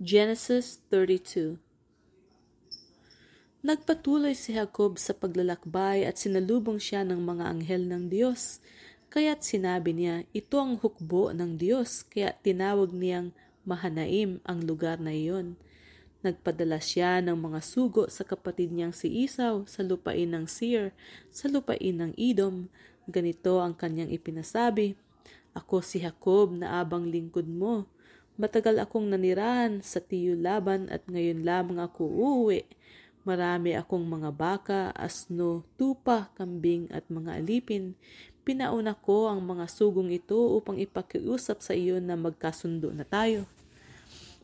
Genesis 32 Nagpatuloy si Jacob sa paglalakbay at sinalubong siya ng mga anghel ng Diyos. Kaya't sinabi niya, ito ang hukbo ng Diyos, kaya tinawag niyang Mahanaim ang lugar na iyon. Nagpadala siya ng mga sugo sa kapatid niyang si Isaw sa lupain ng Seir, sa lupain ng Edom. Ganito ang kanyang ipinasabi, Ako si Jacob na abang lingkod mo. Matagal akong nanirahan sa tiyo laban at ngayon lamang ako uuwi. Marami akong mga baka, asno, tupa, kambing at mga alipin. Pinauna ko ang mga sugong ito upang ipakiusap sa iyo na magkasundo na tayo.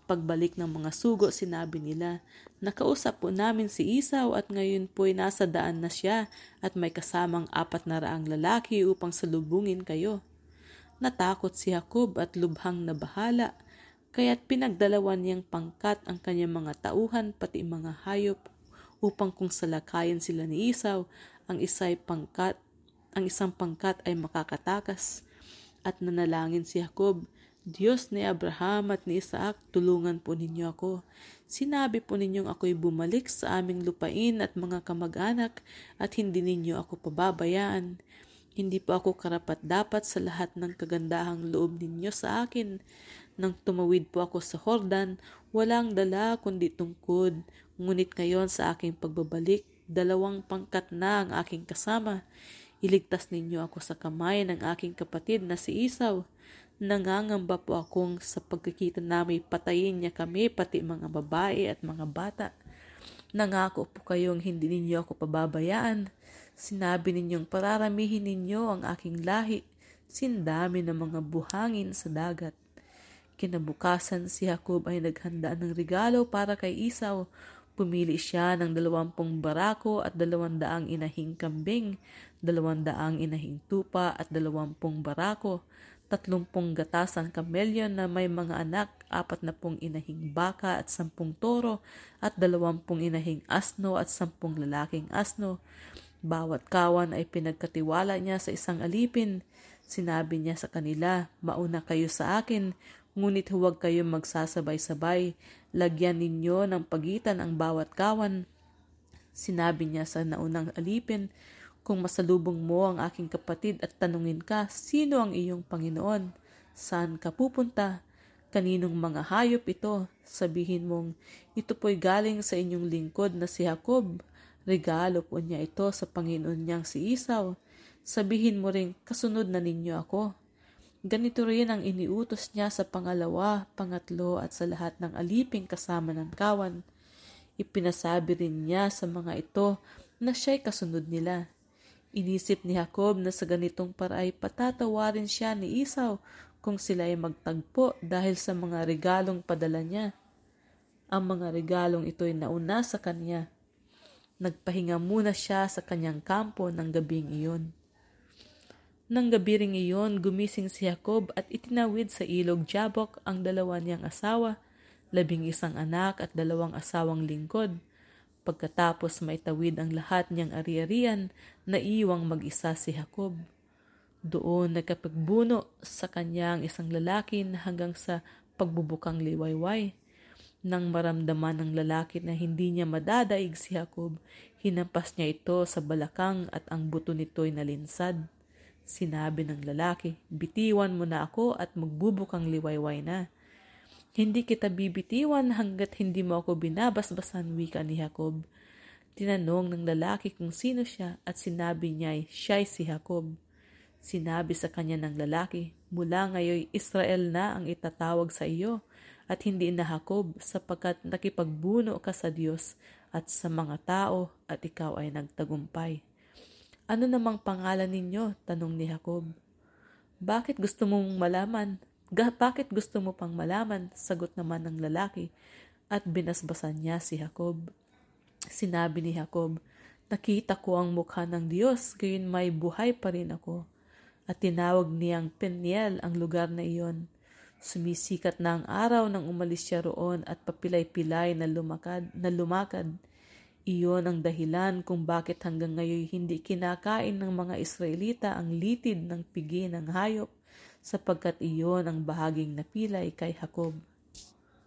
Pagbalik ng mga sugo, sinabi nila, Nakausap po namin si Isaw at ngayon po'y nasa daan na siya at may kasamang apat na raang lalaki upang salubungin kayo. Natakot si Jacob at lubhang nabahala kaya't pinagdalawan niyang pangkat ang kanyang mga tauhan pati mga hayop upang kung salakayan sila ni Isaw, ang isa'y pangkat, ang isang pangkat ay makakatakas. At nanalangin si Jacob, Diyos ni Abraham at ni Isaac, tulungan po ninyo ako. Sinabi po ninyong ako'y bumalik sa aming lupain at mga kamag-anak at hindi ninyo ako pababayaan. Hindi po ako karapat dapat sa lahat ng kagandahang loob ninyo sa akin. Nang tumawid po ako sa Hordan, walang dala kundi tungkod. Ngunit ngayon sa aking pagbabalik, dalawang pangkat na ang aking kasama. Iligtas ninyo ako sa kamay ng aking kapatid na si Isaw. Nangangamba po akong sa pagkikita namin patayin niya kami pati mga babae at mga bata. Nangako po kayong hindi ninyo ako pababayaan. Sinabi ninyong pararamihin ninyo ang aking lahi. Sindami ng mga buhangin sa dagat. Kinabukasan si Jacob ay naghanda ng regalo para kay Isaw. Pumili siya ng dalawampung barako at dalawandaang inahing kambing, dalawandaang inahing tupa at dalawampung barako, tatlumpung gatasan kamelyon na may mga anak, apat na pong inahing baka at sampung toro, at dalawampung inahing asno at sampung lalaking asno. Bawat kawan ay pinagkatiwala niya sa isang alipin. Sinabi niya sa kanila, mauna kayo sa akin, ngunit huwag kayong magsasabay-sabay. Lagyan ninyo ng pagitan ang bawat kawan. Sinabi niya sa naunang alipin, kung masalubong mo ang aking kapatid at tanungin ka, sino ang iyong Panginoon? Saan ka pupunta? Kaninong mga hayop ito? Sabihin mong, ito po'y galing sa inyong lingkod na si Jacob. Regalo po niya ito sa Panginoon niyang si Isaw. Sabihin mo rin, kasunod na ninyo ako. Ganito rin ang iniutos niya sa pangalawa, pangatlo at sa lahat ng aliping kasama ng kawan. Ipinasabi rin niya sa mga ito na siya'y kasunod nila. Inisip ni Jacob na sa ganitong paray patatawarin siya ni Isaw kung sila ay magtagpo dahil sa mga regalong padala niya. Ang mga regalong ito ay nauna sa kanya. Nagpahinga muna siya sa kanyang kampo ng gabing iyon. Nang gabi ring iyon, gumising si Jacob at itinawid sa ilog Jabok ang dalawa niyang asawa, labing isang anak at dalawang asawang lingkod. Pagkatapos maitawid ang lahat niyang ari-arian, naiwang mag-isa si Jacob. Doon nagkapagbuno sa kanyang isang lalaki hanggang sa pagbubukang liwayway. Nang maramdaman ng lalaki na hindi niya madadaig si Jacob, hinampas niya ito sa balakang at ang buto nito'y nalinsad. Sinabi ng lalaki, bitiwan mo na ako at magbubukang liwayway na. Hindi kita bibitiwan hanggat hindi mo ako binabasbasan wika ni Jacob. Tinanong ng lalaki kung sino siya at sinabi niya siya'y si Jacob. Sinabi sa kanya ng lalaki, mula ngayon Israel na ang itatawag sa iyo at hindi na Jacob sapagkat nakipagbuno ka sa Diyos at sa mga tao at ikaw ay nagtagumpay. Ano namang pangalan ninyo? Tanong ni Jacob. Bakit gusto mong malaman? Ga, bakit gusto mo pang malaman? Sagot naman ng lalaki at binasbasan niya si Jacob. Sinabi ni Jacob, Nakita ko ang mukha ng Diyos, gayon may buhay pa rin ako. At tinawag niyang Peniel ang lugar na iyon. Sumisikat na ang araw nang umalis siya roon at papilay-pilay na lumakad, na lumakad. Iyon ang dahilan kung bakit hanggang ngayon hindi kinakain ng mga Israelita ang litid ng pigi ng hayop sapagkat iyon ang bahaging napilay kay Jacob.